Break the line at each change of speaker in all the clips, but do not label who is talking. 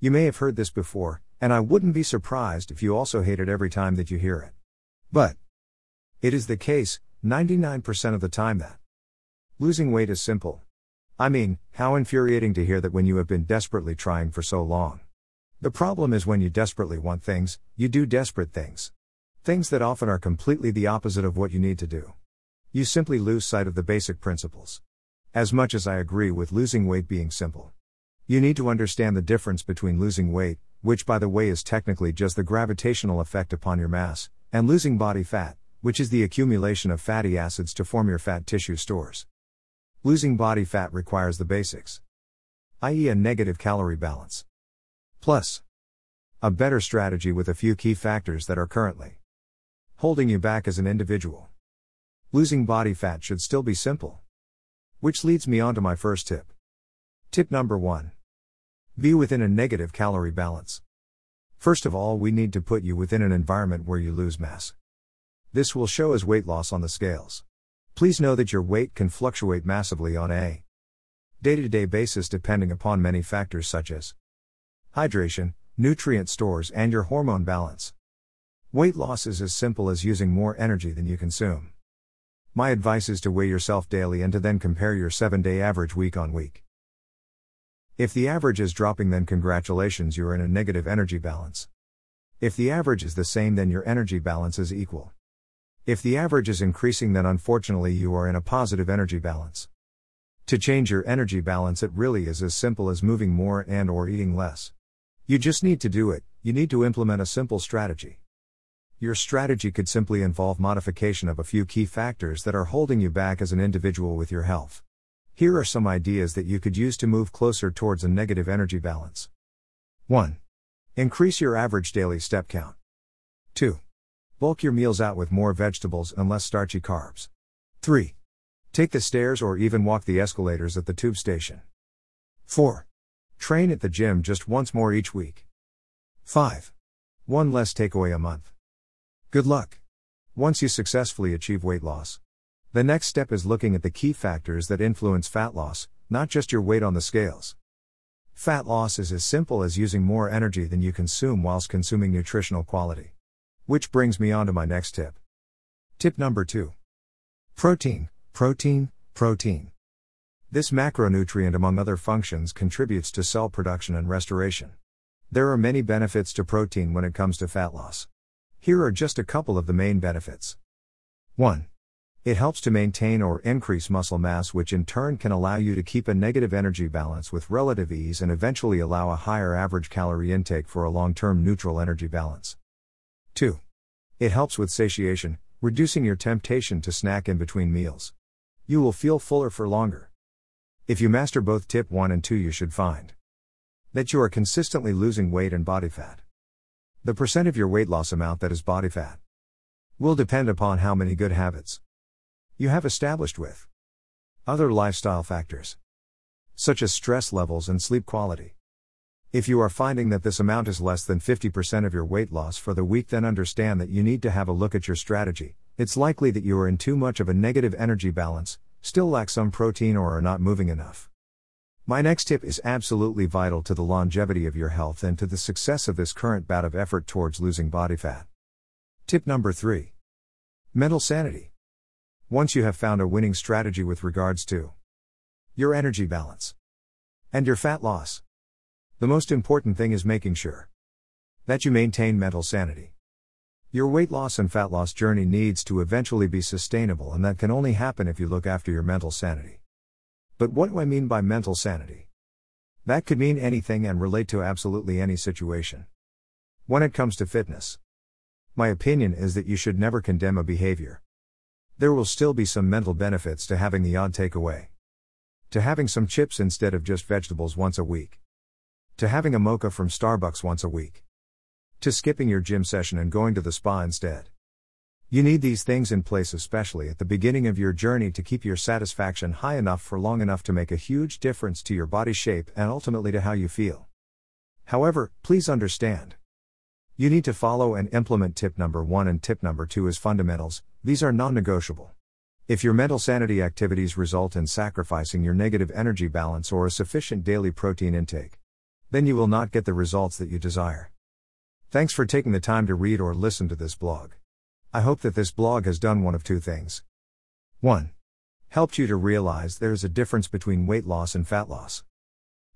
You may have heard this before, and I wouldn't be surprised if you also hate it every time that you hear it. But it is the case, 99% of the time, that losing weight is simple. I mean, how infuriating to hear that when you have been desperately trying for so long. The problem is when you desperately want things, you do desperate things. Things that often are completely the opposite of what you need to do. You simply lose sight of the basic principles. As much as I agree with losing weight being simple, you need to understand the difference between losing weight, which by the way is technically just the gravitational effect upon your mass, and losing body fat, which is the accumulation of fatty acids to form your fat tissue stores. Losing body fat requires the basics, i.e., a negative calorie balance. Plus, a better strategy with a few key factors that are currently holding you back as an individual. Losing body fat should still be simple. Which leads me on to my first tip. Tip number one Be within a negative calorie balance. First of all, we need to put you within an environment where you lose mass. This will show as weight loss on the scales. Please know that your weight can fluctuate massively on a day to day basis depending upon many factors such as hydration, nutrient stores, and your hormone balance. Weight loss is as simple as using more energy than you consume. My advice is to weigh yourself daily and to then compare your 7 day average week on week. If the average is dropping, then congratulations, you're in a negative energy balance. If the average is the same, then your energy balance is equal. If the average is increasing, then unfortunately you are in a positive energy balance. To change your energy balance, it really is as simple as moving more and or eating less. You just need to do it, you need to implement a simple strategy. Your strategy could simply involve modification of a few key factors that are holding you back as an individual with your health. Here are some ideas that you could use to move closer towards a negative energy balance. 1. Increase your average daily step count. 2. Bulk your meals out with more vegetables and less starchy carbs. 3. Take the stairs or even walk the escalators at the tube station. 4. Train at the gym just once more each week. 5. One less takeaway a month. Good luck. Once you successfully achieve weight loss, the next step is looking at the key factors that influence fat loss, not just your weight on the scales. Fat loss is as simple as using more energy than you consume whilst consuming nutritional quality. Which brings me on to my next tip. Tip number 2. Protein, protein, protein. This macronutrient, among other functions, contributes to cell production and restoration. There are many benefits to protein when it comes to fat loss. Here are just a couple of the main benefits. 1. It helps to maintain or increase muscle mass, which in turn can allow you to keep a negative energy balance with relative ease and eventually allow a higher average calorie intake for a long term neutral energy balance. 2. It helps with satiation, reducing your temptation to snack in between meals. You will feel fuller for longer. If you master both tip 1 and 2, you should find that you are consistently losing weight and body fat. The percent of your weight loss amount that is body fat will depend upon how many good habits you have established with other lifestyle factors, such as stress levels and sleep quality. If you are finding that this amount is less than 50% of your weight loss for the week, then understand that you need to have a look at your strategy. It's likely that you are in too much of a negative energy balance, still lack some protein or are not moving enough. My next tip is absolutely vital to the longevity of your health and to the success of this current bout of effort towards losing body fat. Tip number 3 Mental sanity. Once you have found a winning strategy with regards to your energy balance and your fat loss, the most important thing is making sure that you maintain mental sanity. Your weight loss and fat loss journey needs to eventually be sustainable, and that can only happen if you look after your mental sanity. But what do I mean by mental sanity? That could mean anything and relate to absolutely any situation. When it comes to fitness, my opinion is that you should never condemn a behavior. There will still be some mental benefits to having the odd takeaway. To having some chips instead of just vegetables once a week. To having a mocha from Starbucks once a week to skipping your gym session and going to the spa instead. You need these things in place, especially at the beginning of your journey, to keep your satisfaction high enough for long enough to make a huge difference to your body shape and ultimately to how you feel. However, please understand. You need to follow and implement tip number one and tip number two as fundamentals, these are non negotiable. If your mental sanity activities result in sacrificing your negative energy balance or a sufficient daily protein intake, then you will not get the results that you desire. Thanks for taking the time to read or listen to this blog. I hope that this blog has done one of two things. 1. Helped you to realize there is a difference between weight loss and fat loss.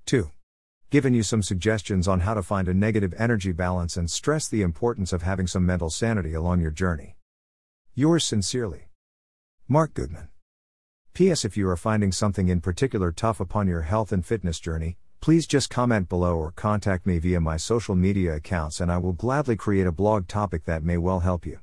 2. Given you some suggestions on how to find a negative energy balance and stress the importance of having some mental sanity along your journey. Yours sincerely, Mark Goodman. P.S. If you are finding something in particular tough upon your health and fitness journey, please just comment below or contact me via my social media accounts and I will gladly create a blog topic that may well help you.